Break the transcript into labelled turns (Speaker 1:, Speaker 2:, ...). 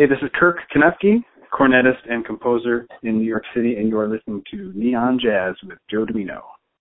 Speaker 1: Hey, this is Kirk Knuffke, cornetist and composer in New York City, and you are listening to Neon Jazz with Joe Dimino.